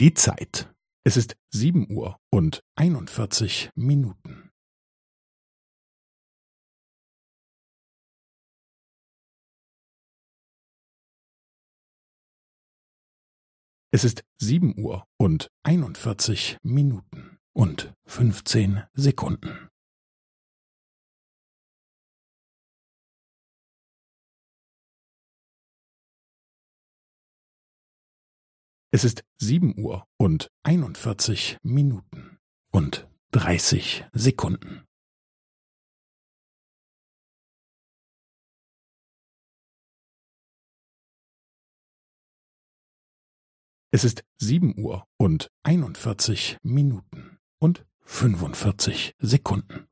Die Zeit. Es ist sieben Uhr und einundvierzig Minuten. Es ist sieben Uhr und einundvierzig Minuten und fünfzehn Sekunden. Es ist sieben Uhr und einundvierzig Minuten und dreißig Sekunden. Es ist sieben Uhr und einundvierzig Minuten und fünfundvierzig Sekunden.